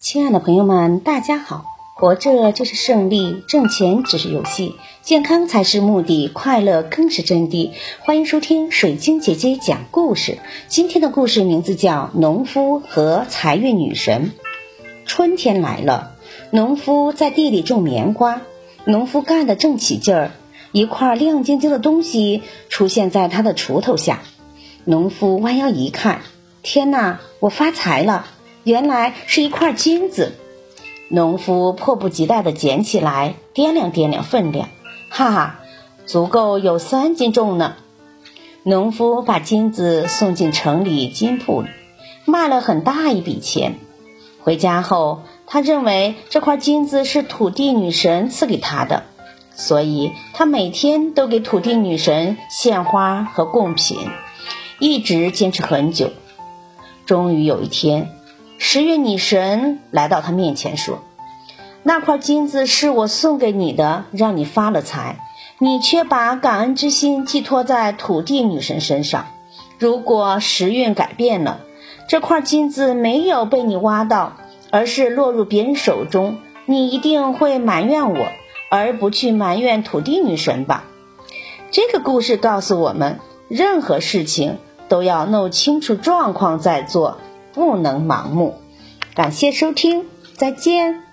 亲爱的朋友们，大家好！活着就是胜利，挣钱只是游戏，健康才是目的，快乐更是真谛。欢迎收听水晶姐姐讲故事。今天的故事名字叫《农夫和财运女神》。春天来了，农夫在地里种棉花。农夫干得正起劲儿，一块亮晶晶的东西出现在他的锄头下。农夫弯腰一看，天哪！我发财了！原来是一块金子，农夫迫不及待地捡起来，掂量掂量分量，哈哈，足够有三斤重呢。农夫把金子送进城里金铺里，卖了很大一笔钱。回家后，他认为这块金子是土地女神赐给他的，所以他每天都给土地女神献花和贡品，一直坚持很久。终于有一天。十月女神来到他面前说：“那块金子是我送给你的，让你发了财，你却把感恩之心寄托在土地女神身上。如果时运改变了，这块金子没有被你挖到，而是落入别人手中，你一定会埋怨我，而不去埋怨土地女神吧？”这个故事告诉我们，任何事情都要弄清楚状况再做。不能盲目。感谢收听，再见。